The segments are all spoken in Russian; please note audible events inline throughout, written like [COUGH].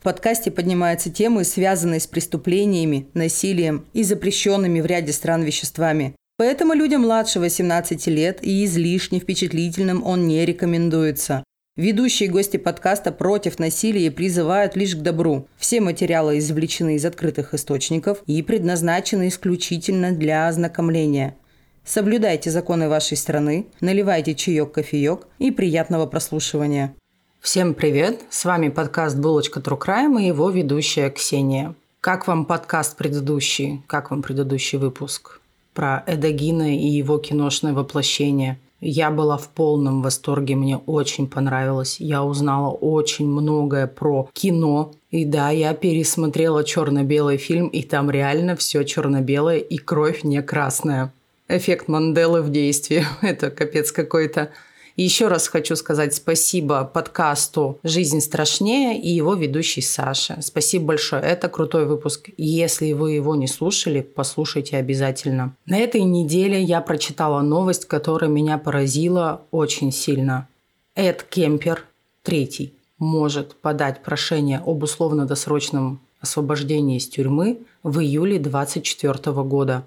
В подкасте поднимаются темы, связанные с преступлениями, насилием и запрещенными в ряде стран веществами. Поэтому людям младше 18 лет и излишне впечатлительным он не рекомендуется. Ведущие гости подкаста против насилия призывают лишь к добру. Все материалы извлечены из открытых источников и предназначены исключительно для ознакомления. Соблюдайте законы вашей страны, наливайте чаек-кофеек и приятного прослушивания. Всем привет! С вами подкаст «Булочка Трукрайм» и его ведущая Ксения. Как вам подкаст предыдущий? Как вам предыдущий выпуск? Про Эдагина и его киношное воплощение – я была в полном восторге, мне очень понравилось. Я узнала очень многое про кино. И да, я пересмотрела черно-белый фильм, и там реально все черно-белое, и кровь не красная. Эффект Манделы в действии. [LAUGHS] Это капец какой-то. Еще раз хочу сказать спасибо подкасту «Жизнь страшнее» и его ведущей Саше. Спасибо большое. Это крутой выпуск. Если вы его не слушали, послушайте обязательно. На этой неделе я прочитала новость, которая меня поразила очень сильно. Эд Кемпер, третий, может подать прошение об условно-досрочном освобождении из тюрьмы в июле 2024 года.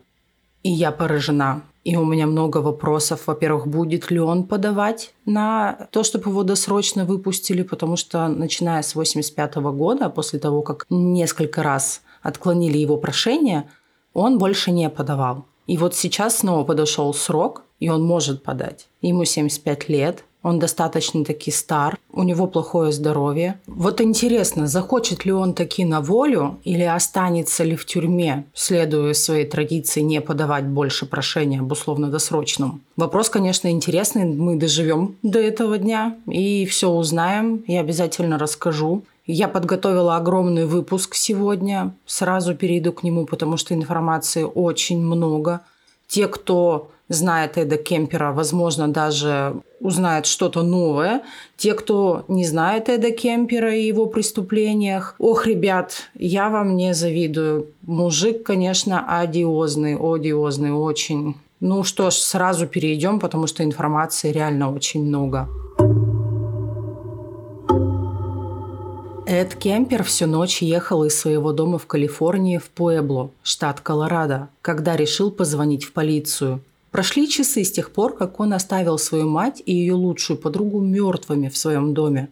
И я поражена. И у меня много вопросов. Во-первых, будет ли он подавать на то, чтобы его досрочно выпустили, потому что начиная с 85 года, после того, как несколько раз отклонили его прошение, он больше не подавал. И вот сейчас снова подошел срок, и он может подать. Ему 75 лет, он достаточно таки стар, у него плохое здоровье. Вот интересно, захочет ли он таки на волю или останется ли в тюрьме, следуя своей традиции не подавать больше прошения об условно-досрочном. Вопрос, конечно, интересный, мы доживем до этого дня и все узнаем, и обязательно расскажу. Я подготовила огромный выпуск сегодня, сразу перейду к нему, потому что информации очень много. Те, кто знает Эда Кемпера, возможно, даже узнает что-то новое. Те, кто не знает Эда Кемпера и его преступлениях, ох, ребят, я вам не завидую. Мужик, конечно, одиозный, одиозный очень. Ну что ж, сразу перейдем, потому что информации реально очень много. Эд Кемпер всю ночь ехал из своего дома в Калифорнии в Пуэбло, штат Колорадо, когда решил позвонить в полицию – Прошли часы с тех пор, как он оставил свою мать и ее лучшую подругу мертвыми в своем доме.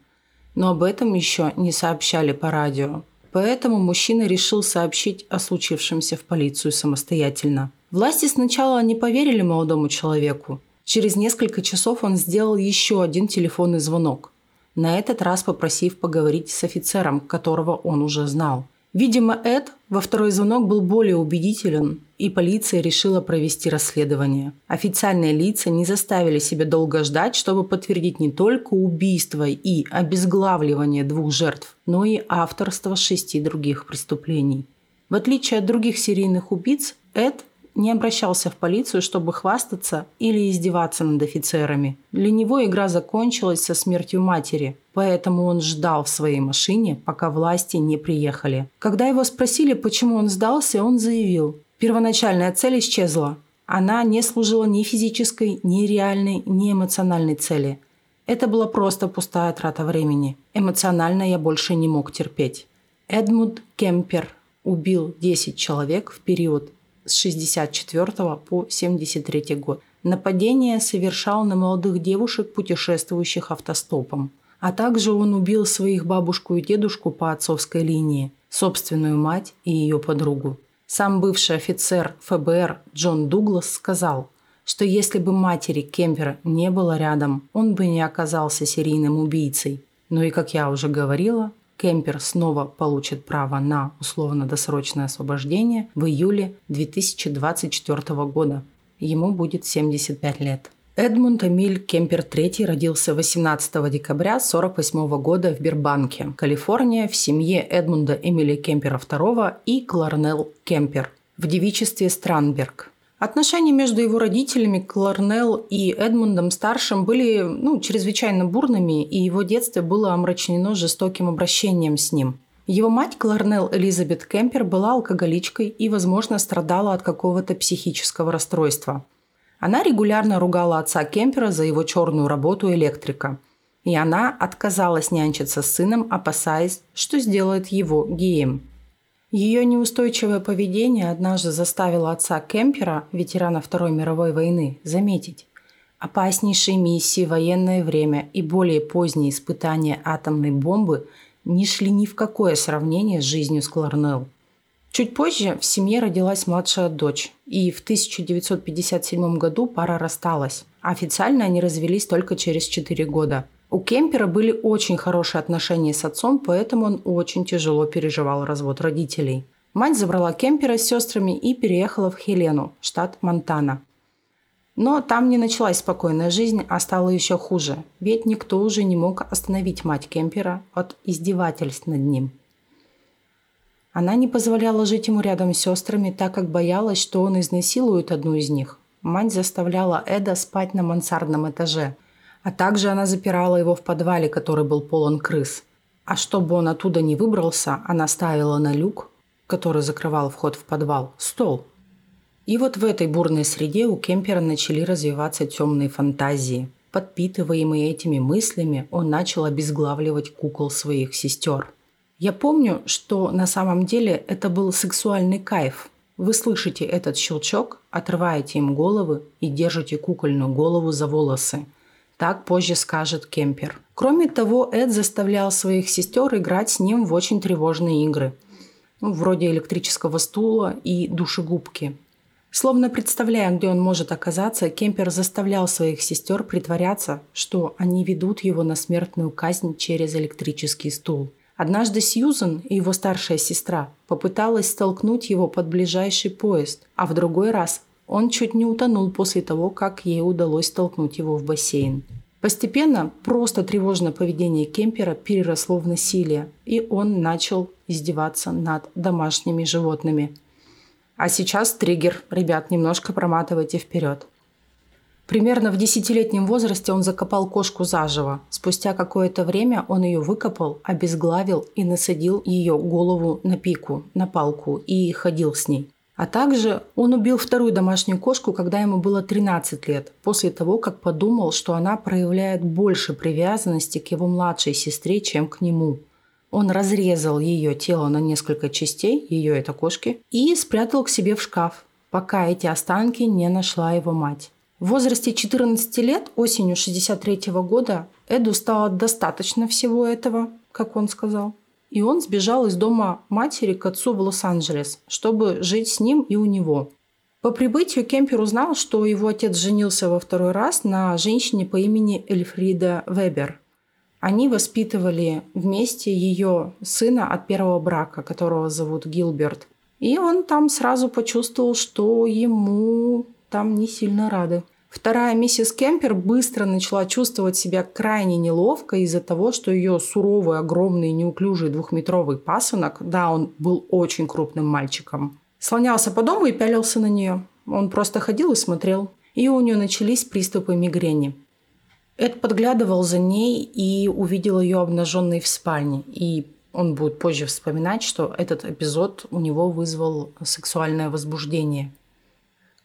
Но об этом еще не сообщали по радио. Поэтому мужчина решил сообщить о случившемся в полицию самостоятельно. Власти сначала не поверили молодому человеку. Через несколько часов он сделал еще один телефонный звонок. На этот раз попросив поговорить с офицером, которого он уже знал. Видимо, Эд во второй звонок был более убедителен, и полиция решила провести расследование. Официальные лица не заставили себя долго ждать, чтобы подтвердить не только убийство и обезглавливание двух жертв, но и авторство шести других преступлений. В отличие от других серийных убийц, Эд не обращался в полицию, чтобы хвастаться или издеваться над офицерами. Для него игра закончилась со смертью матери, поэтому он ждал в своей машине, пока власти не приехали. Когда его спросили, почему он сдался, он заявил, первоначальная цель исчезла. Она не служила ни физической, ни реальной, ни эмоциональной цели. Это была просто пустая трата времени. Эмоционально я больше не мог терпеть. Эдмунд Кемпер убил 10 человек в период с 64 по 73 год. Нападение совершал на молодых девушек, путешествующих автостопом. А также он убил своих бабушку и дедушку по отцовской линии, собственную мать и ее подругу. Сам бывший офицер ФБР Джон Дуглас сказал, что если бы матери Кемпера не было рядом, он бы не оказался серийным убийцей. Но и, как я уже говорила, Кемпер снова получит право на условно-досрочное освобождение в июле 2024 года. Ему будет 75 лет. Эдмунд Эмиль Кемпер III родился 18 декабря 1948 года в Бирбанке, Калифорния, в семье Эдмунда Эмиля Кемпера II и Кларнелл Кемпер в девичестве Странберг. Отношения между его родителями Кларнелл и Эдмундом Старшим были ну, чрезвычайно бурными, и его детство было омрачено жестоким обращением с ним. Его мать Кларнелл Элизабет Кемпер была алкоголичкой и, возможно, страдала от какого-то психического расстройства. Она регулярно ругала отца Кемпера за его черную работу электрика. и она отказалась нянчиться с сыном, опасаясь, что сделает его геем. Ее неустойчивое поведение однажды заставило отца Кемпера, ветерана Второй мировой войны, заметить. Опаснейшие миссии, военное время и более поздние испытания атомной бомбы не шли ни в какое сравнение с жизнью Скларнелл. Чуть позже в семье родилась младшая дочь, и в 1957 году пара рассталась. Официально они развелись только через 4 года. У Кемпера были очень хорошие отношения с отцом, поэтому он очень тяжело переживал развод родителей. Мать забрала Кемпера с сестрами и переехала в Хелену, штат Монтана. Но там не началась спокойная жизнь, а стало еще хуже, ведь никто уже не мог остановить мать Кемпера от издевательств над ним – она не позволяла жить ему рядом с сестрами, так как боялась, что он изнасилует одну из них. Мать заставляла Эда спать на мансардном этаже, а также она запирала его в подвале, который был полон крыс. А чтобы он оттуда не выбрался, она ставила на люк, который закрывал вход в подвал, стол. И вот в этой бурной среде у Кемпера начали развиваться темные фантазии. Подпитываемый этими мыслями, он начал обезглавливать кукол своих сестер – я помню, что на самом деле это был сексуальный кайф. Вы слышите этот щелчок, отрываете им головы и держите кукольную голову за волосы. Так позже скажет Кемпер. Кроме того, Эд заставлял своих сестер играть с ним в очень тревожные игры. Ну, вроде электрического стула и душегубки. Словно представляя, где он может оказаться, Кемпер заставлял своих сестер притворяться, что они ведут его на смертную казнь через электрический стул – Однажды Сьюзен, его старшая сестра, попыталась столкнуть его под ближайший поезд, а в другой раз он чуть не утонул после того, как ей удалось столкнуть его в бассейн. Постепенно просто тревожное поведение Кемпера переросло в насилие, и он начал издеваться над домашними животными. А сейчас триггер. Ребят, немножко проматывайте вперед. Примерно в десятилетнем возрасте он закопал кошку заживо. Спустя какое-то время он ее выкопал, обезглавил и насадил ее голову на пику, на палку и ходил с ней. А также он убил вторую домашнюю кошку, когда ему было 13 лет, после того, как подумал, что она проявляет больше привязанности к его младшей сестре, чем к нему. Он разрезал ее тело на несколько частей, ее это кошки, и спрятал к себе в шкаф, пока эти останки не нашла его мать. В возрасте 14 лет, осенью 63 года, Эду стало достаточно всего этого, как он сказал. И он сбежал из дома матери к отцу в Лос-Анджелес, чтобы жить с ним и у него. По прибытию Кемпер узнал, что его отец женился во второй раз на женщине по имени Эльфрида Вебер. Они воспитывали вместе ее сына от первого брака, которого зовут Гилберт. И он там сразу почувствовал, что ему там не сильно рады. Вторая миссис Кемпер быстро начала чувствовать себя крайне неловко из-за того, что ее суровый, огромный, неуклюжий двухметровый пасынок, да, он был очень крупным мальчиком, слонялся по дому и пялился на нее. Он просто ходил и смотрел. И у нее начались приступы мигрени. Эд подглядывал за ней и увидел ее обнаженной в спальне. И он будет позже вспоминать, что этот эпизод у него вызвал сексуальное возбуждение –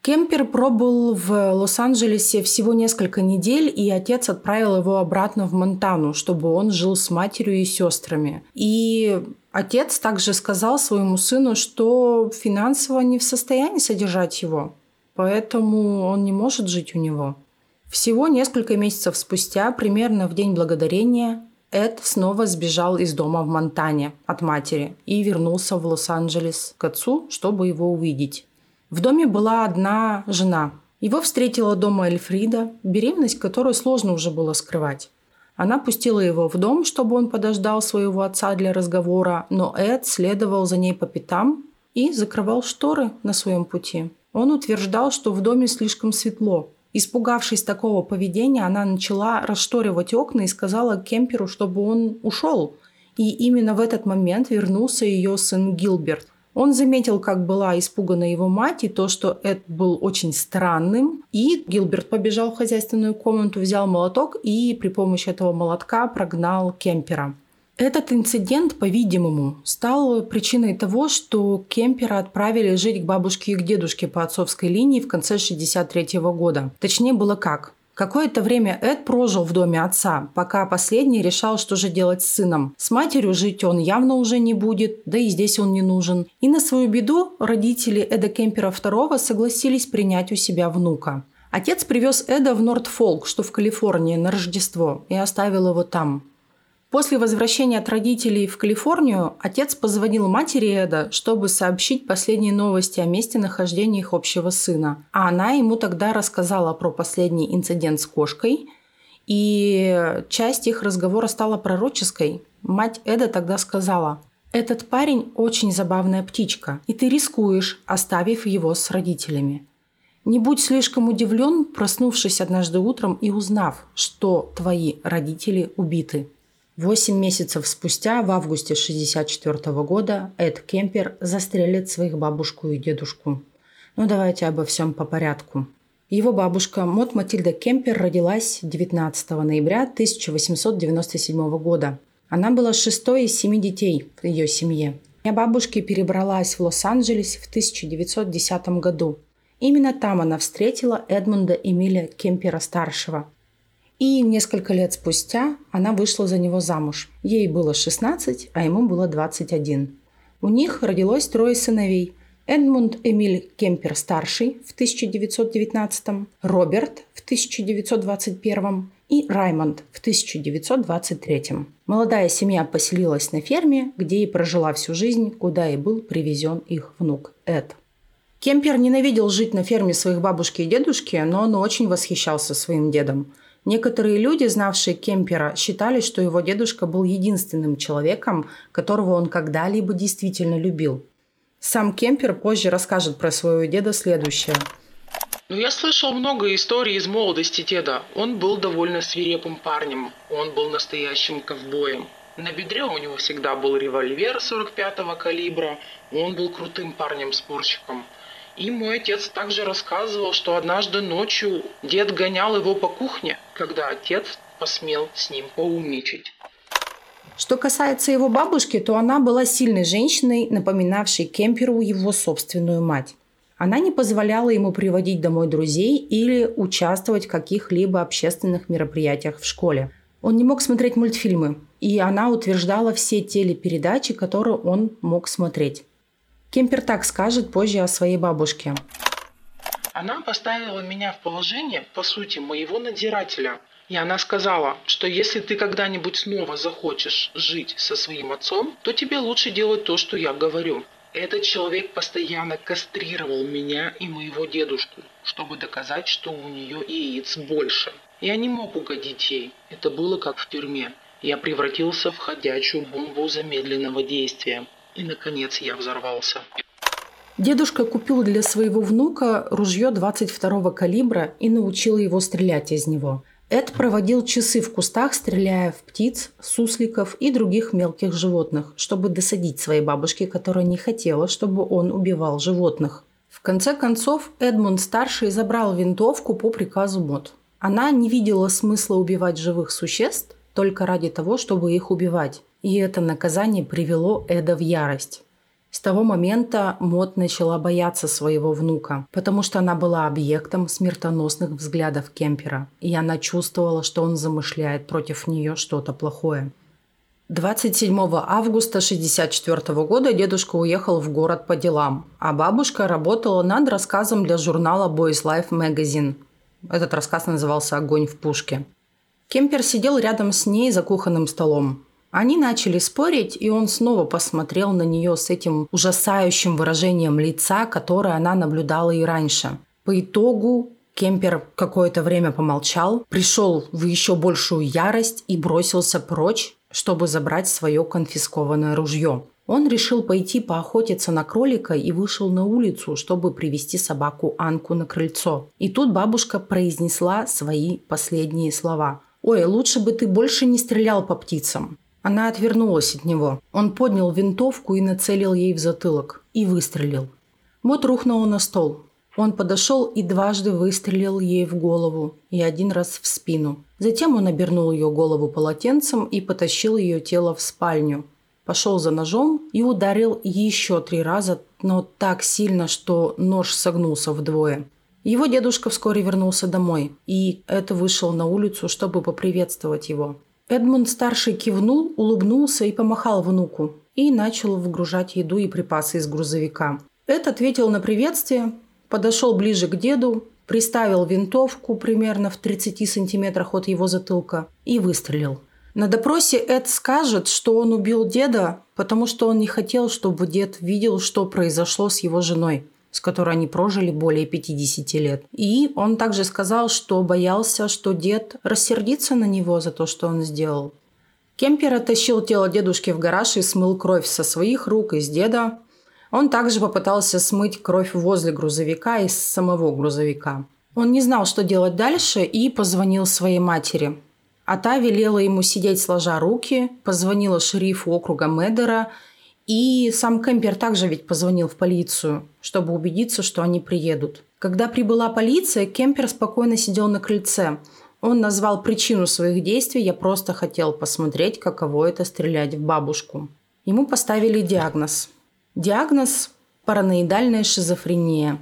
Кемпер пробыл в Лос-Анджелесе всего несколько недель, и отец отправил его обратно в Монтану, чтобы он жил с матерью и сестрами. И отец также сказал своему сыну, что финансово не в состоянии содержать его, поэтому он не может жить у него. Всего несколько месяцев спустя, примерно в День Благодарения, Эд снова сбежал из дома в Монтане от матери и вернулся в Лос-Анджелес к отцу, чтобы его увидеть. В доме была одна жена. Его встретила дома Эльфрида, беременность которую сложно уже было скрывать. Она пустила его в дом, чтобы он подождал своего отца для разговора, но Эд следовал за ней по пятам и закрывал шторы на своем пути. Он утверждал, что в доме слишком светло. Испугавшись такого поведения, она начала расшторивать окна и сказала Кемперу, чтобы он ушел. И именно в этот момент вернулся ее сын Гилберт. Он заметил, как была испугана его мать, и то, что Эд был очень странным. И Гилберт побежал в хозяйственную комнату, взял молоток и при помощи этого молотка прогнал Кемпера. Этот инцидент, по-видимому, стал причиной того, что Кемпера отправили жить к бабушке и к дедушке по отцовской линии в конце 63 года. Точнее было как. Какое-то время Эд прожил в доме отца, пока последний решал, что же делать с сыном. С матерью жить он явно уже не будет, да и здесь он не нужен. И на свою беду родители Эда Кемпера II согласились принять у себя внука. Отец привез Эда в Нортфолк, что в Калифорнии, на Рождество, и оставил его там. После возвращения от родителей в Калифорнию отец позвонил матери Эда, чтобы сообщить последние новости о месте нахождения их общего сына. А она ему тогда рассказала про последний инцидент с кошкой, и часть их разговора стала пророческой. Мать Эда тогда сказала, «Этот парень очень забавная птичка, и ты рискуешь, оставив его с родителями. Не будь слишком удивлен, проснувшись однажды утром и узнав, что твои родители убиты». Восемь месяцев спустя, в августе 1964 года, Эд Кемпер застрелит своих бабушку и дедушку. Ну, давайте обо всем по порядку. Его бабушка Мот Матильда Кемпер родилась 19 ноября 1897 года. Она была шестой из семи детей в ее семье. Моя бабушка перебралась в Лос-Анджелес в 1910 году. Именно там она встретила Эдмунда Эмиля Кемпера-старшего, и несколько лет спустя она вышла за него замуж. Ей было 16, а ему было 21. У них родилось трое сыновей. Эдмунд Эмиль Кемпер-старший в 1919, Роберт в 1921 и Раймонд в 1923. Молодая семья поселилась на ферме, где и прожила всю жизнь, куда и был привезен их внук Эд. Кемпер ненавидел жить на ферме своих бабушки и дедушки, но он очень восхищался своим дедом – Некоторые люди, знавшие Кемпера, считали, что его дедушка был единственным человеком, которого он когда-либо действительно любил. Сам Кемпер позже расскажет про своего деда следующее. Ну, я слышал много историй из молодости деда. Он был довольно свирепым парнем. Он был настоящим ковбоем. На бедре у него всегда был револьвер 45-го калибра. Он был крутым парнем-спорщиком. И мой отец также рассказывал, что однажды ночью дед гонял его по кухне, когда отец посмел с ним поумничать. Что касается его бабушки, то она была сильной женщиной, напоминавшей Кемперу его собственную мать. Она не позволяла ему приводить домой друзей или участвовать в каких-либо общественных мероприятиях в школе. Он не мог смотреть мультфильмы, и она утверждала все телепередачи, которые он мог смотреть. Кемпер так скажет позже о своей бабушке. Она поставила меня в положение, по сути, моего надзирателя. И она сказала, что если ты когда-нибудь снова захочешь жить со своим отцом, то тебе лучше делать то, что я говорю. Этот человек постоянно кастрировал меня и моего дедушку, чтобы доказать, что у нее яиц больше. Я не мог угодить ей. Это было как в тюрьме. Я превратился в ходячую бомбу замедленного действия. И, наконец, я взорвался. Дедушка купил для своего внука ружье 22 калибра и научил его стрелять из него. Эд проводил часы в кустах, стреляя в птиц, сусликов и других мелких животных, чтобы досадить своей бабушке, которая не хотела, чтобы он убивал животных. В конце концов, Эдмунд-старший забрал винтовку по приказу Мот. Она не видела смысла убивать живых существ только ради того, чтобы их убивать. И это наказание привело Эда в ярость. С того момента Мот начала бояться своего внука, потому что она была объектом смертоносных взглядов Кемпера, и она чувствовала, что он замышляет против нее что-то плохое. 27 августа 1964 года дедушка уехал в город по делам, а бабушка работала над рассказом для журнала Boys Life Magazine. Этот рассказ назывался «Огонь в пушке». Кемпер сидел рядом с ней за кухонным столом. Они начали спорить, и он снова посмотрел на нее с этим ужасающим выражением лица, которое она наблюдала и раньше. По итогу Кемпер какое-то время помолчал, пришел в еще большую ярость и бросился прочь, чтобы забрать свое конфискованное ружье. Он решил пойти поохотиться на кролика и вышел на улицу, чтобы привести собаку Анку на крыльцо. И тут бабушка произнесла свои последние слова. «Ой, лучше бы ты больше не стрелял по птицам. Она отвернулась от него. Он поднял винтовку и нацелил ей в затылок. И выстрелил. Мот рухнула на стол. Он подошел и дважды выстрелил ей в голову и один раз в спину. Затем он обернул ее голову полотенцем и потащил ее тело в спальню. Пошел за ножом и ударил еще три раза, но так сильно, что нож согнулся вдвое. Его дедушка вскоре вернулся домой, и это вышел на улицу, чтобы поприветствовать его. Эдмунд-старший кивнул, улыбнулся и помахал внуку, и начал выгружать еду и припасы из грузовика. Эд ответил на приветствие, подошел ближе к деду, приставил винтовку примерно в 30 сантиметрах от его затылка и выстрелил. На допросе Эд скажет, что он убил деда, потому что он не хотел, чтобы дед видел, что произошло с его женой с которой они прожили более 50 лет. И он также сказал, что боялся, что дед рассердится на него за то, что он сделал. Кемпер оттащил тело дедушки в гараж и смыл кровь со своих рук из деда. Он также попытался смыть кровь возле грузовика из самого грузовика. Он не знал, что делать дальше, и позвонил своей матери. А та велела ему сидеть сложа руки, позвонила шерифу округа Медера и сам Кемпер также ведь позвонил в полицию, чтобы убедиться, что они приедут. Когда прибыла полиция, Кемпер спокойно сидел на крыльце. Он назвал причину своих действий «Я просто хотел посмотреть, каково это стрелять в бабушку». Ему поставили диагноз. Диагноз – параноидальная шизофрения.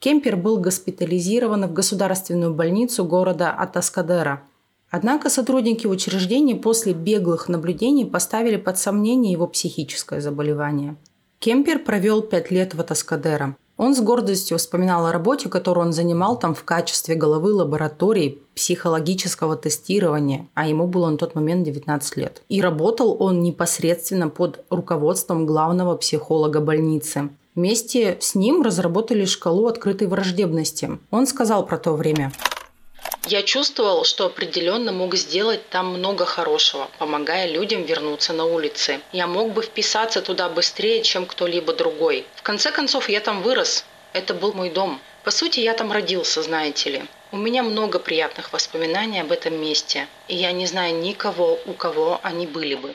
Кемпер был госпитализирован в государственную больницу города Атаскадера – Однако сотрудники учреждения после беглых наблюдений поставили под сомнение его психическое заболевание. Кемпер провел пять лет в Атаскадера. Он с гордостью вспоминал о работе, которую он занимал там в качестве головы лаборатории психологического тестирования, а ему было на тот момент 19 лет. И работал он непосредственно под руководством главного психолога больницы. Вместе с ним разработали шкалу открытой враждебности. Он сказал про то время. Я чувствовал, что определенно мог сделать там много хорошего, помогая людям вернуться на улицы. Я мог бы вписаться туда быстрее, чем кто-либо другой. В конце концов, я там вырос. Это был мой дом. По сути, я там родился, знаете ли. У меня много приятных воспоминаний об этом месте, и я не знаю никого, у кого они были бы.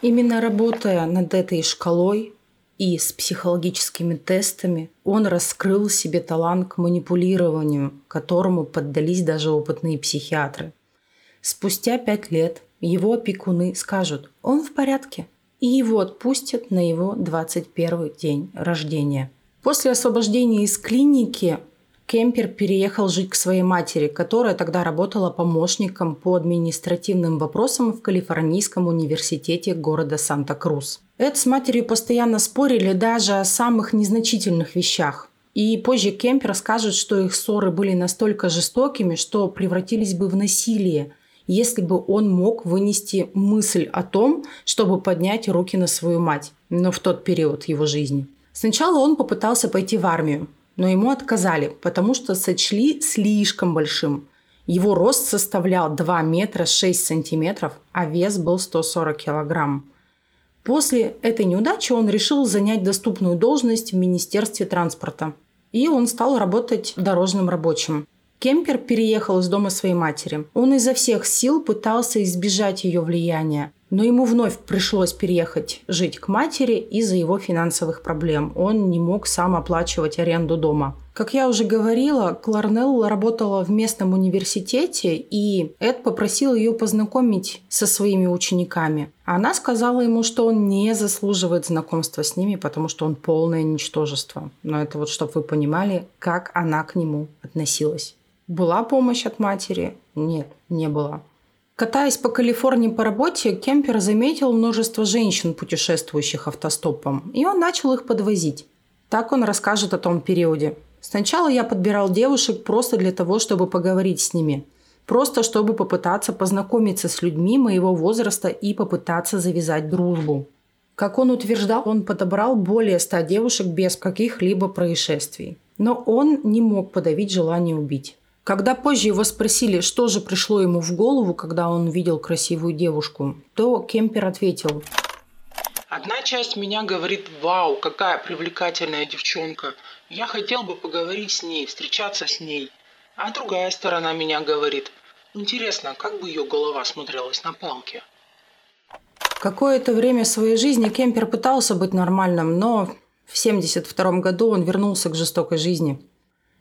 Именно работая над этой шкалой, и с психологическими тестами он раскрыл себе талант к манипулированию, которому поддались даже опытные психиатры. Спустя пять лет его опекуны скажут «он в порядке», и его отпустят на его 21 день рождения. После освобождения из клиники Кемпер переехал жить к своей матери, которая тогда работала помощником по административным вопросам в Калифорнийском университете города Санта-Крус. Эд с матерью постоянно спорили даже о самых незначительных вещах. И позже Кемпер скажет, что их ссоры были настолько жестокими, что превратились бы в насилие, если бы он мог вынести мысль о том, чтобы поднять руки на свою мать, но в тот период его жизни. Сначала он попытался пойти в армию, но ему отказали, потому что сочли слишком большим. Его рост составлял 2 метра 6 сантиметров, а вес был 140 килограмм. После этой неудачи он решил занять доступную должность в Министерстве транспорта. И он стал работать дорожным рабочим. Кемпер переехал из дома своей матери. Он изо всех сил пытался избежать ее влияния, но ему вновь пришлось переехать жить к матери из-за его финансовых проблем. Он не мог сам оплачивать аренду дома. Как я уже говорила, Кларнелл работала в местном университете, и Эд попросил ее познакомить со своими учениками. Она сказала ему, что он не заслуживает знакомства с ними, потому что он полное ничтожество. Но это вот, чтобы вы понимали, как она к нему относилась. Была помощь от матери? Нет, не было. Катаясь по Калифорнии по работе, Кемпер заметил множество женщин, путешествующих автостопом, и он начал их подвозить. Так он расскажет о том периоде. Сначала я подбирал девушек просто для того, чтобы поговорить с ними. Просто чтобы попытаться познакомиться с людьми моего возраста и попытаться завязать дружбу. Как он утверждал, он подобрал более ста девушек без каких-либо происшествий. Но он не мог подавить желание убить. Когда позже его спросили, что же пришло ему в голову, когда он видел красивую девушку, то Кемпер ответил. Одна часть меня говорит, вау, какая привлекательная девчонка. Я хотел бы поговорить с ней, встречаться с ней. А другая сторона меня говорит, интересно, как бы ее голова смотрелась на палке. Какое-то время своей жизни Кемпер пытался быть нормальным, но в 1972 году он вернулся к жестокой жизни –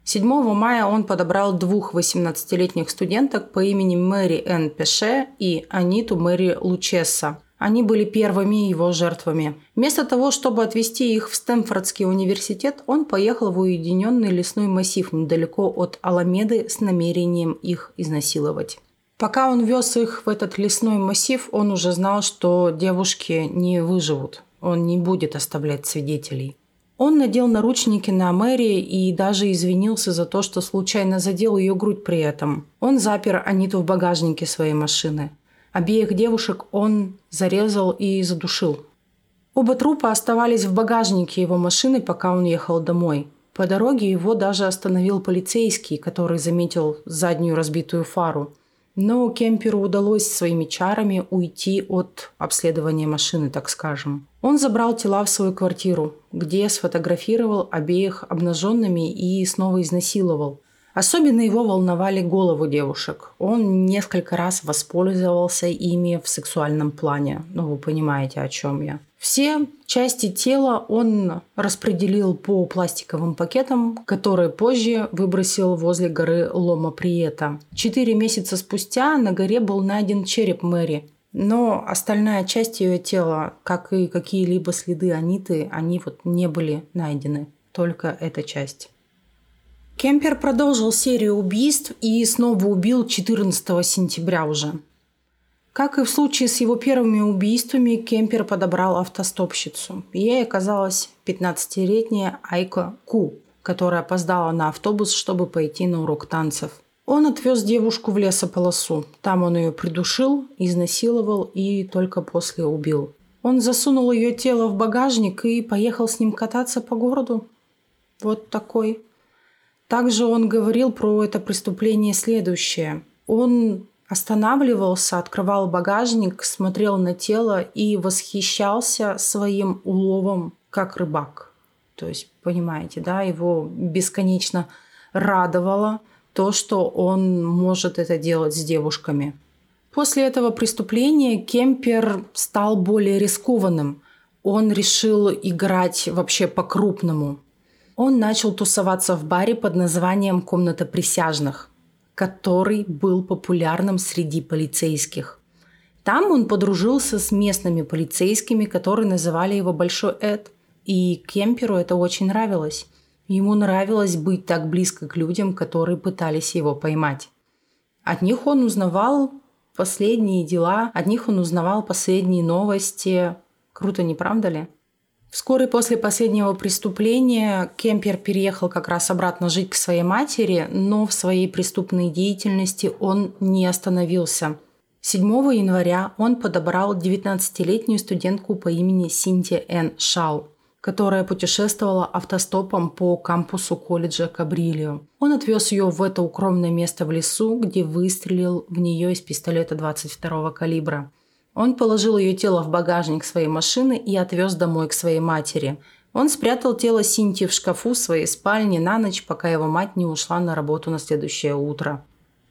7 мая он подобрал двух 18-летних студенток по имени Мэри Энн Пеше и Аниту Мэри Лучесса. Они были первыми его жертвами. Вместо того, чтобы отвезти их в Стэнфордский университет, он поехал в уединенный лесной массив недалеко от Аламеды с намерением их изнасиловать. Пока он вез их в этот лесной массив, он уже знал, что девушки не выживут. Он не будет оставлять свидетелей. Он надел наручники на Мэри и даже извинился за то, что случайно задел ее грудь при этом. Он запер Аниту в багажнике своей машины. Обеих девушек он зарезал и задушил. Оба трупа оставались в багажнике его машины, пока он ехал домой. По дороге его даже остановил полицейский, который заметил заднюю разбитую фару. Но Кемперу удалось своими чарами уйти от обследования машины, так скажем. Он забрал тела в свою квартиру, где сфотографировал обеих обнаженными и снова изнасиловал. Особенно его волновали голову девушек. Он несколько раз воспользовался ими в сексуальном плане. Ну, вы понимаете, о чем я. Все части тела он распределил по пластиковым пакетам, которые позже выбросил возле горы Лома Приета. Четыре месяца спустя на горе был найден череп Мэри, но остальная часть ее тела, как и какие-либо следы Аниты, они вот не были найдены. Только эта часть. Кемпер продолжил серию убийств и снова убил 14 сентября уже. Как и в случае с его первыми убийствами, Кемпер подобрал автостопщицу. Ей оказалась 15-летняя Айко Ку, которая опоздала на автобус, чтобы пойти на урок танцев. Он отвез девушку в лесополосу. Там он ее придушил, изнасиловал и только после убил. Он засунул ее тело в багажник и поехал с ним кататься по городу. Вот такой также он говорил про это преступление следующее. Он останавливался, открывал багажник, смотрел на тело и восхищался своим уловом как рыбак. То есть, понимаете, да, его бесконечно радовало то, что он может это делать с девушками. После этого преступления Кемпер стал более рискованным. Он решил играть вообще по-крупному. Он начал тусоваться в баре под названием «Комната присяжных», который был популярным среди полицейских. Там он подружился с местными полицейскими, которые называли его Большой Эд. И Кемперу это очень нравилось. Ему нравилось быть так близко к людям, которые пытались его поймать. От них он узнавал последние дела, от них он узнавал последние новости. Круто, не правда ли? Вскоре после последнего преступления Кемпер переехал как раз обратно жить к своей матери, но в своей преступной деятельности он не остановился. 7 января он подобрал 19-летнюю студентку по имени Синтия Н. Шау, которая путешествовала автостопом по кампусу колледжа Кабрилио. Он отвез ее в это укромное место в лесу, где выстрелил в нее из пистолета 22 калибра – он положил ее тело в багажник своей машины и отвез домой к своей матери. Он спрятал тело Синтии в шкафу своей спальни на ночь, пока его мать не ушла на работу на следующее утро.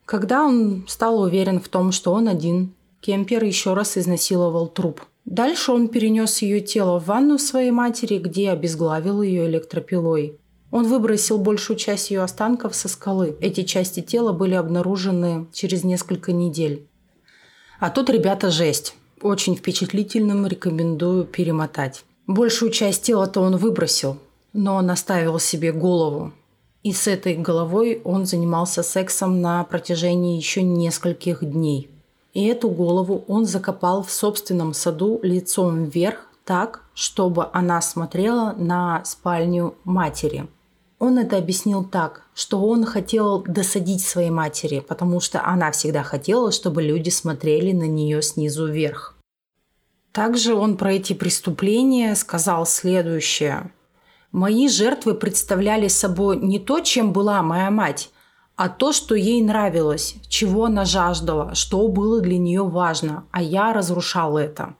Когда он стал уверен в том, что он один, Кемпер еще раз изнасиловал труп. Дальше он перенес ее тело в ванну своей матери, где обезглавил ее электропилой. Он выбросил большую часть ее останков со скалы. Эти части тела были обнаружены через несколько недель. А тут, ребята, жесть. Очень впечатлительным рекомендую перемотать. Большую часть тела-то он выбросил, но он оставил себе голову. И с этой головой он занимался сексом на протяжении еще нескольких дней. И эту голову он закопал в собственном саду лицом вверх так, чтобы она смотрела на спальню матери – он это объяснил так, что он хотел досадить своей матери, потому что она всегда хотела, чтобы люди смотрели на нее снизу вверх. Также он про эти преступления сказал следующее. «Мои жертвы представляли собой не то, чем была моя мать, а то, что ей нравилось, чего она жаждала, что было для нее важно, а я разрушал это».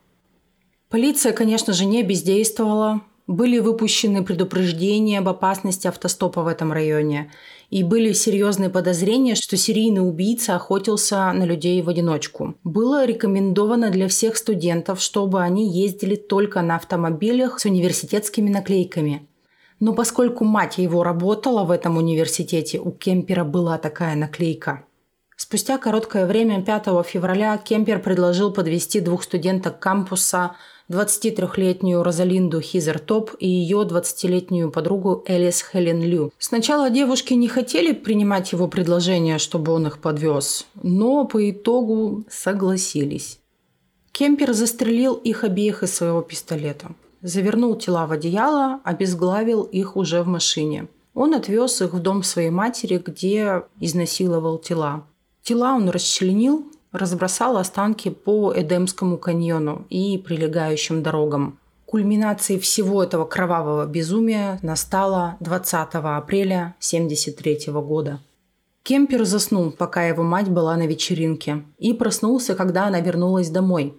Полиция, конечно же, не бездействовала. Были выпущены предупреждения об опасности автостопа в этом районе. И были серьезные подозрения, что серийный убийца охотился на людей в одиночку. Было рекомендовано для всех студентов, чтобы они ездили только на автомобилях с университетскими наклейками. Но поскольку мать его работала в этом университете, у Кемпера была такая наклейка. Спустя короткое время, 5 февраля, Кемпер предложил подвести двух студенток кампуса, 23-летнюю Розалинду Хизертоп и ее 20-летнюю подругу Элис Хелен Лю. Сначала девушки не хотели принимать его предложение, чтобы он их подвез, но по итогу согласились. Кемпер застрелил их обеих из своего пистолета. Завернул тела в одеяло, обезглавил их уже в машине. Он отвез их в дом своей матери, где изнасиловал тела. Тела он расчленил, разбросал останки по Эдемскому каньону и прилегающим дорогам. Кульминацией всего этого кровавого безумия настала 20 апреля 1973 года. Кемпер заснул, пока его мать была на вечеринке, и проснулся, когда она вернулась домой.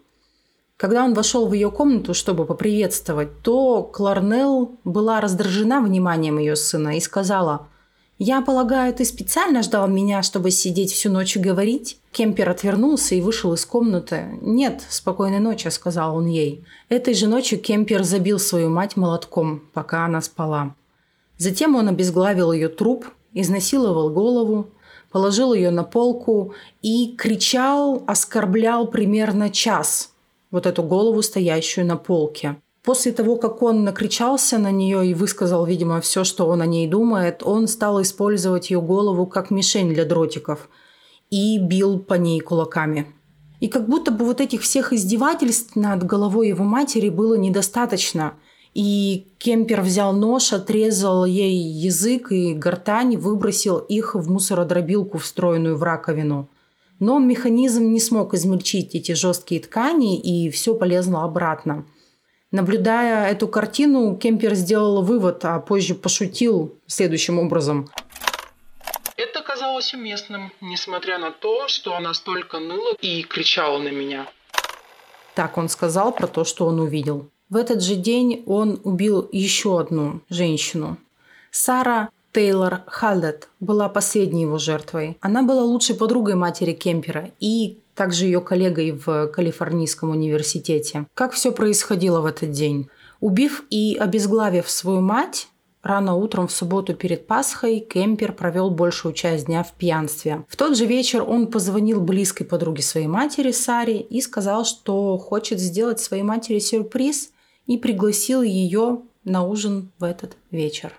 Когда он вошел в ее комнату, чтобы поприветствовать, то Кларнелл была раздражена вниманием ее сына и сказала «Я полагаю, ты специально ждал меня, чтобы сидеть всю ночь и говорить?» Кемпер отвернулся и вышел из комнаты. «Нет, спокойной ночи», — сказал он ей. Этой же ночью Кемпер забил свою мать молотком, пока она спала. Затем он обезглавил ее труп, изнасиловал голову, положил ее на полку и кричал, оскорблял примерно час вот эту голову, стоящую на полке. После того, как он накричался на нее и высказал, видимо, все, что он о ней думает, он стал использовать ее голову как мишень для дротиков и бил по ней кулаками. И как будто бы вот этих всех издевательств над головой его матери было недостаточно. И Кемпер взял нож, отрезал ей язык и гортань, выбросил их в мусородробилку, встроенную в раковину. Но механизм не смог измельчить эти жесткие ткани, и все полезло обратно. Наблюдая эту картину, Кемпер сделал вывод, а позже пошутил следующим образом. Это казалось уместным, несмотря на то, что она столько ныла и кричала на меня. Так он сказал про то, что он увидел. В этот же день он убил еще одну женщину. Сара Тейлор Халдет была последней его жертвой. Она была лучшей подругой матери Кемпера и также ее коллегой в Калифорнийском университете. Как все происходило в этот день? Убив и обезглавив свою мать, Рано утром в субботу перед Пасхой Кемпер провел большую часть дня в пьянстве. В тот же вечер он позвонил близкой подруге своей матери Саре и сказал, что хочет сделать своей матери сюрприз и пригласил ее на ужин в этот вечер.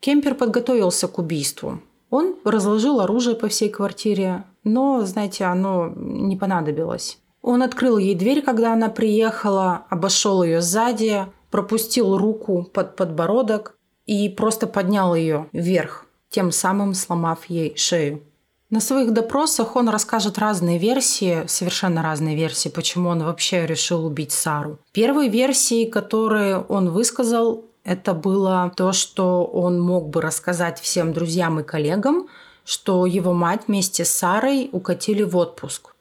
Кемпер подготовился к убийству. Он разложил оружие по всей квартире, но, знаете, оно не понадобилось. Он открыл ей дверь, когда она приехала, обошел ее сзади, пропустил руку под подбородок и просто поднял ее вверх, тем самым сломав ей шею. На своих допросах он расскажет разные версии, совершенно разные версии, почему он вообще решил убить Сару. Первой версией, которую он высказал, это было то, что он мог бы рассказать всем друзьям и коллегам, что его мать вместе с Сарой укатили в отпуск.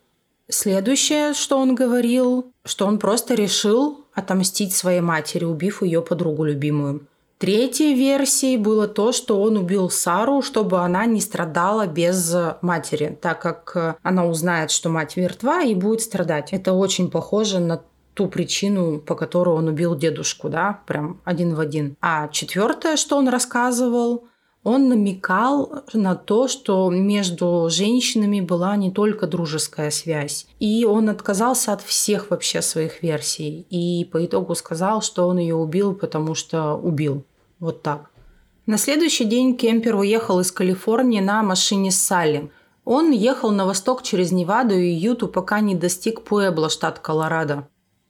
Следующее, что он говорил, что он просто решил отомстить своей матери, убив ее подругу любимую. Третьей версией было то, что он убил Сару, чтобы она не страдала без матери, так как она узнает, что мать мертва и будет страдать. Это очень похоже на ту причину, по которой он убил дедушку, да, прям один в один. А четвертое, что он рассказывал, он намекал на то, что между женщинами была не только дружеская связь. И он отказался от всех вообще своих версий. И по итогу сказал, что он ее убил, потому что убил. Вот так. На следующий день Кемпер уехал из Калифорнии на машине Салли. Он ехал на восток через Неваду и Юту, пока не достиг Пуэбла, штат Колорадо.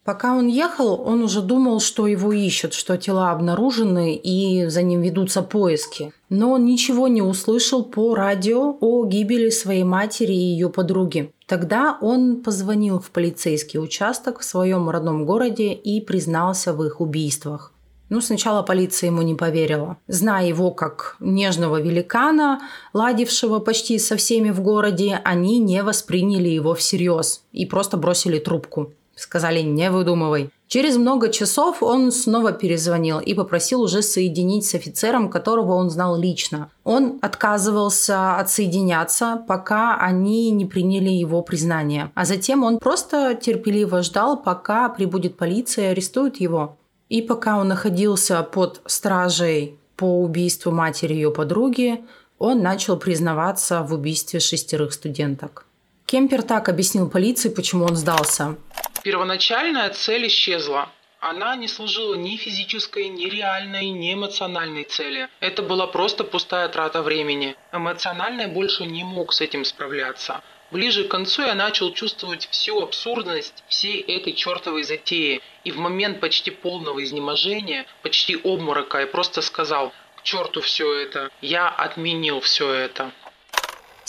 Пока он ехал, он уже думал, что его ищут, что тела обнаружены и за ним ведутся поиски. Но он ничего не услышал по радио о гибели своей матери и ее подруги. Тогда он позвонил в полицейский участок в своем родном городе и признался в их убийствах. Ну, сначала полиция ему не поверила. Зная его как нежного великана, ладившего почти со всеми в городе, они не восприняли его всерьез и просто бросили трубку. Сказали, не выдумывай. Через много часов он снова перезвонил и попросил уже соединить с офицером, которого он знал лично. Он отказывался отсоединяться, пока они не приняли его признание. А затем он просто терпеливо ждал, пока прибудет полиция и арестует его. И пока он находился под стражей по убийству матери ее подруги, он начал признаваться в убийстве шестерых студенток. Кемпер так объяснил полиции, почему он сдался. Первоначальная цель исчезла. Она не служила ни физической, ни реальной, ни эмоциональной цели. Это была просто пустая трата времени. Эмоционально я больше не мог с этим справляться. Ближе к концу я начал чувствовать всю абсурдность всей этой чертовой затеи. И в момент почти полного изнеможения, почти обморока, я просто сказал, к черту все это, я отменил все это.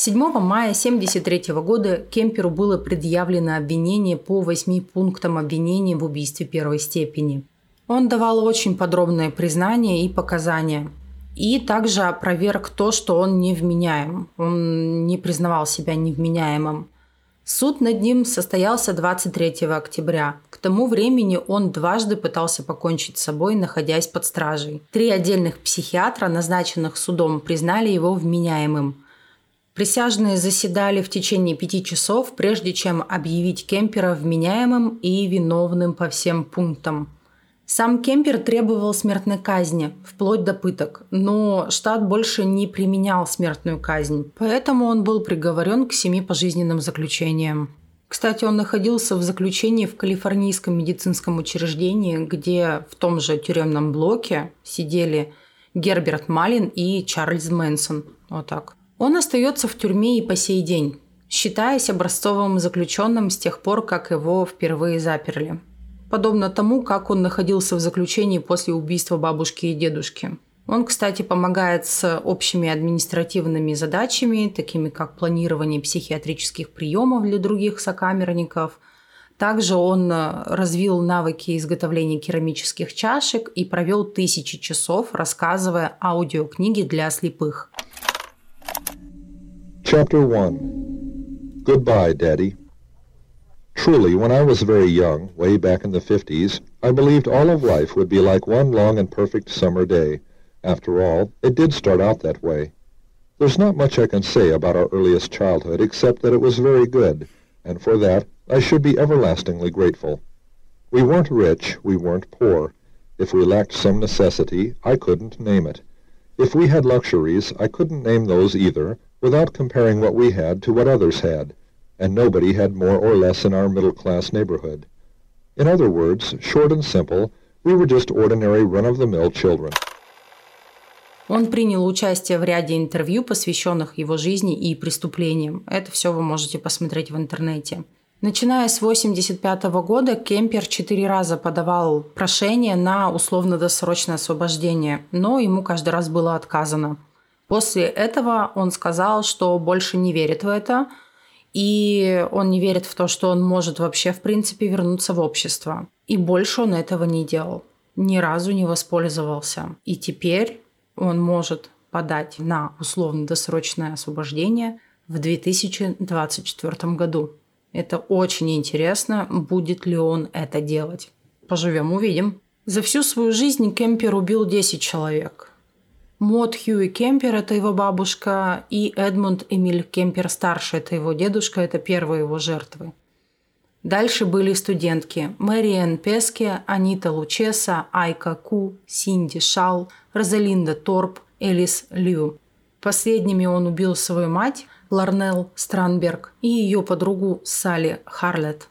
7 мая 1973 года Кемперу было предъявлено обвинение по восьми пунктам обвинения в убийстве первой степени. Он давал очень подробное признание и показания. И также опроверг то, что он невменяем. Он не признавал себя невменяемым. Суд над ним состоялся 23 октября. К тому времени он дважды пытался покончить с собой, находясь под стражей. Три отдельных психиатра, назначенных судом, признали его вменяемым – Присяжные заседали в течение пяти часов, прежде чем объявить Кемпера вменяемым и виновным по всем пунктам. Сам Кемпер требовал смертной казни, вплоть до пыток, но штат больше не применял смертную казнь, поэтому он был приговорен к семи пожизненным заключениям. Кстати, он находился в заключении в Калифорнийском медицинском учреждении, где в том же тюремном блоке сидели Герберт Малин и Чарльз Мэнсон. Вот так. Он остается в тюрьме и по сей день, считаясь образцовым заключенным с тех пор, как его впервые заперли. Подобно тому, как он находился в заключении после убийства бабушки и дедушки. Он, кстати, помогает с общими административными задачами, такими как планирование психиатрических приемов для других сокамерников. Также он э, развил навыки изготовления керамических чашек и провел тысячи часов, рассказывая аудиокниги для слепых. Chapter 1 Goodbye, Daddy. Truly, when I was very young, way back in the 50s, I believed all of life would be like one long and perfect summer day. After all, it did start out that way. There's not much I can say about our earliest childhood except that it was very good, and for that I should be everlastingly grateful. We weren't rich, we weren't poor. If we lacked some necessity, I couldn't name it. If we had luxuries, I couldn't name those either, without comparing what we had to what others had, and nobody had more or less in our middle-class neighborhood. In other words, short and simple, we were just ordinary run-of-the-mill children. Он принял участие в ряде интервью, посвященных его жизни и преступлениям. Это все вы можете посмотреть в интернете. Начиная с 1985 года Кемпер четыре раза подавал прошение на условно-досрочное освобождение, но ему каждый раз было отказано. После этого он сказал, что больше не верит в это, и он не верит в то, что он может вообще, в принципе, вернуться в общество. И больше он этого не делал. Ни разу не воспользовался. И теперь он может подать на условно-досрочное освобождение в 2024 году. Это очень интересно, будет ли он это делать. Поживем, увидим. За всю свою жизнь Кемпер убил 10 человек. Мод Хьюи Кемпер – это его бабушка, и Эдмунд Эмиль Кемпер-старший – это его дедушка, это первые его жертвы. Дальше были студентки Мэриэн Песке, Анита Лучеса, Айка Ку, Синди Шал, Розалинда Торп, Элис Лью. Последними он убил свою мать, Ларнел Странберг, и ее подругу Салли Харлет.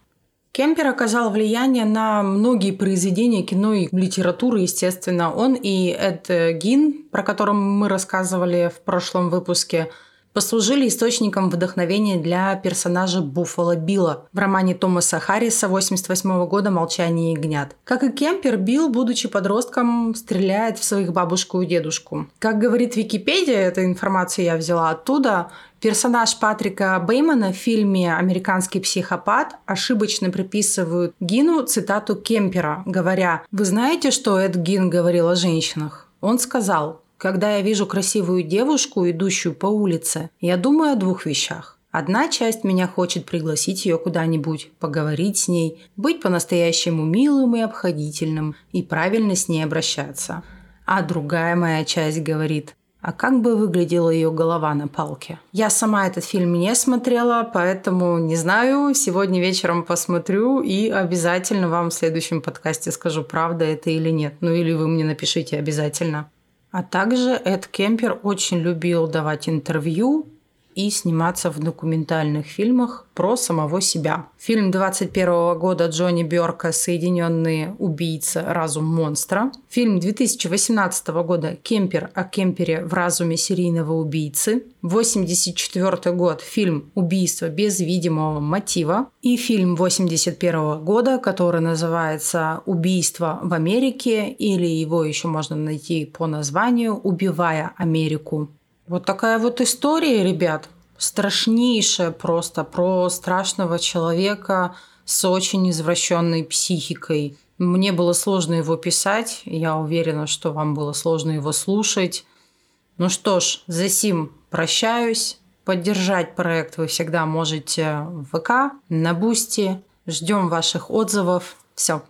Кемпер оказал влияние на многие произведения кино и литературы, естественно. Он и Эд Гин, про которого мы рассказывали в прошлом выпуске – послужили источником вдохновения для персонажа Буффало Билла в романе Томаса Харриса 88 года «Молчание ягнят». Как и Кемпер, Билл, будучи подростком, стреляет в своих бабушку и дедушку. Как говорит Википедия, эта информация я взяла оттуда, Персонаж Патрика Беймана в фильме «Американский психопат» ошибочно приписывают Гину цитату Кемпера, говоря «Вы знаете, что Эд Гин говорил о женщинах?» Он сказал когда я вижу красивую девушку, идущую по улице, я думаю о двух вещах. Одна часть меня хочет пригласить ее куда-нибудь, поговорить с ней, быть по-настоящему милым и обходительным и правильно с ней обращаться. А другая моя часть говорит, а как бы выглядела ее голова на палке? Я сама этот фильм не смотрела, поэтому не знаю. Сегодня вечером посмотрю и обязательно вам в следующем подкасте скажу, правда это или нет. Ну или вы мне напишите обязательно. А также Эд Кемпер очень любил давать интервью и сниматься в документальных фильмах про самого себя. Фильм 21 года Джонни Бёрка «Соединенные убийцы. Разум монстра». Фильм 2018 года «Кемпер о кемпере в разуме серийного убийцы». 84 год фильм «Убийство без видимого мотива». И фильм 81 года, который называется «Убийство в Америке» или его еще можно найти по названию «Убивая Америку». Вот такая вот история, ребят, страшнейшая просто про страшного человека с очень извращенной психикой. Мне было сложно его писать, я уверена, что вам было сложно его слушать. Ну что ж, за сим прощаюсь. Поддержать проект вы всегда можете в ВК, на Бусти. Ждем ваших отзывов. Все.